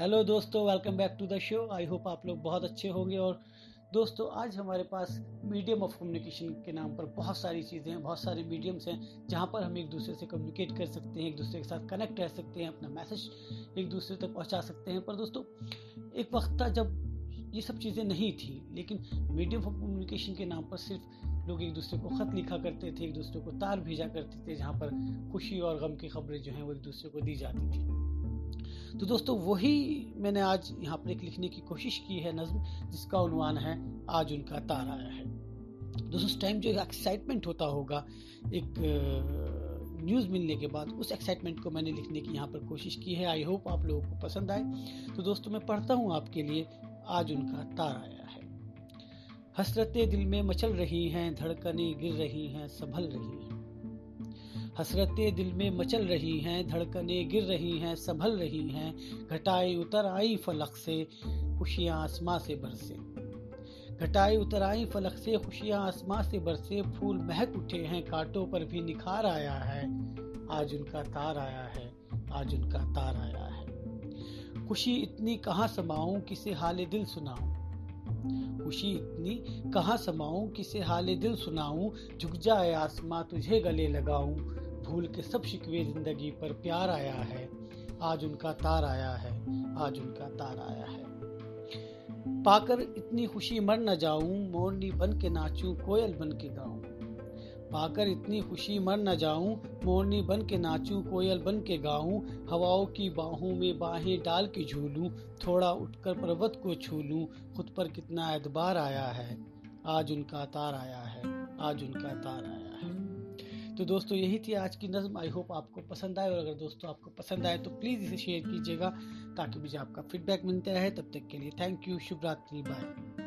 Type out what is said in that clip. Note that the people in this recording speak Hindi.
हेलो दोस्तों welcome back to the show I hope आप लोग बहुत अच्छे होंगे और दोस्तों, आज हमारे पास मीडियम ऑफ़ कम्युनिकेशन के नाम पर बहुत सारी चीज़ें हैं, बहुत सारे मीडियम्स हैं, जहाँ पर हम एक दूसरे से कम्युनिकेट कर सकते हैं, एक दूसरे के साथ कनेक्ट रह सकते हैं, अपना मैसेज एक दूसरे तक पहुँचा सकते हैं। पर दोस्तों, एक वक्त था जब ये सब चीज़ें नहीं थी, लेकिन मीडियम ऑफ़ कम्युनिकेशन के नाम पर सिर्फ़ लोग एक दूसरे को ख़त लिखा करते थे, एक दूसरे को तार भेजा करते थे, जहाँ पर खुशी और गम की खबरें जो हैं वो एक दूसरे को दी जाती थी। तो दोस्तों, वही मैंने आज यहाँ पर एक लिखने की कोशिश की है नज्म, जिसका उनवान है, आज उनका तार आया है। दोस्तों, उस टाइम जो एक्साइटमेंट होता होगा, एक न्यूज़ मिलने के बाद, उस एक्साइटमेंट को मैंने लिखने की यहाँ पर कोशिश की है। आई होप आप लोगों को पसंद आए। तो दोस्तों, मैं पढ़ता हूँ आपके लिए, आज उनका तार आया है। हसरतें दिल में मचल रही हैं, धड़कनें गिर रही हैं, संभल रही हैं। हसरतें दिल में मचल रही हैं, धड़कने गिर रही हैं, संभल रही हैं, घटाए उतर आई फलक से, खुशियाँ आसमां से बरसे घटाए उतर आई फलक से, खुशियाँ आसमां से बरसे फूल महक उठे हैं, कांटों पर भी निखार आया है। आज उनका तार आया है, आज उनका तार आया है। खुशी इतनी कहाँ समाऊं, किसे हाल दिल सुनाऊं? खुशी इतनी कहाँ समाऊं, किसे हाल दिल सुनाऊं? झुक जाए आसमां, तुझे गले लगाऊँ। भूल के सब शिकवे ज़िंदगी पर प्यार आया है। आज उनका तार आया है। आज उनका तार आया है। पाकर इतनी खुशी मर न जाऊँ, मोरनी बन के नाचूं, कोयल बन के गाऊं। पाकर इतनी खुशी मर न जाऊँ, मोरनी बन के नाचूं, कोयल बन के गाऊं। हवाओं की बाहों में बाहें डाल के झूलूं, थोड़ा उठकर पर्वत को छू लूँ खुद पर कितना एतबार आया है। आज उनका तार आया है। आज उनका तार आया तो दोस्तों, यही थी आज की नज़म। आई होप आपको पसंद आए, और अगर दोस्तों आपको पसंद आए तो प्लीज़ इसे शेयर कीजिएगा, ताकि मुझे आपका फीडबैक मिलता रहे। तब तक के लिए थैंक यू शुभ रात्रि बाय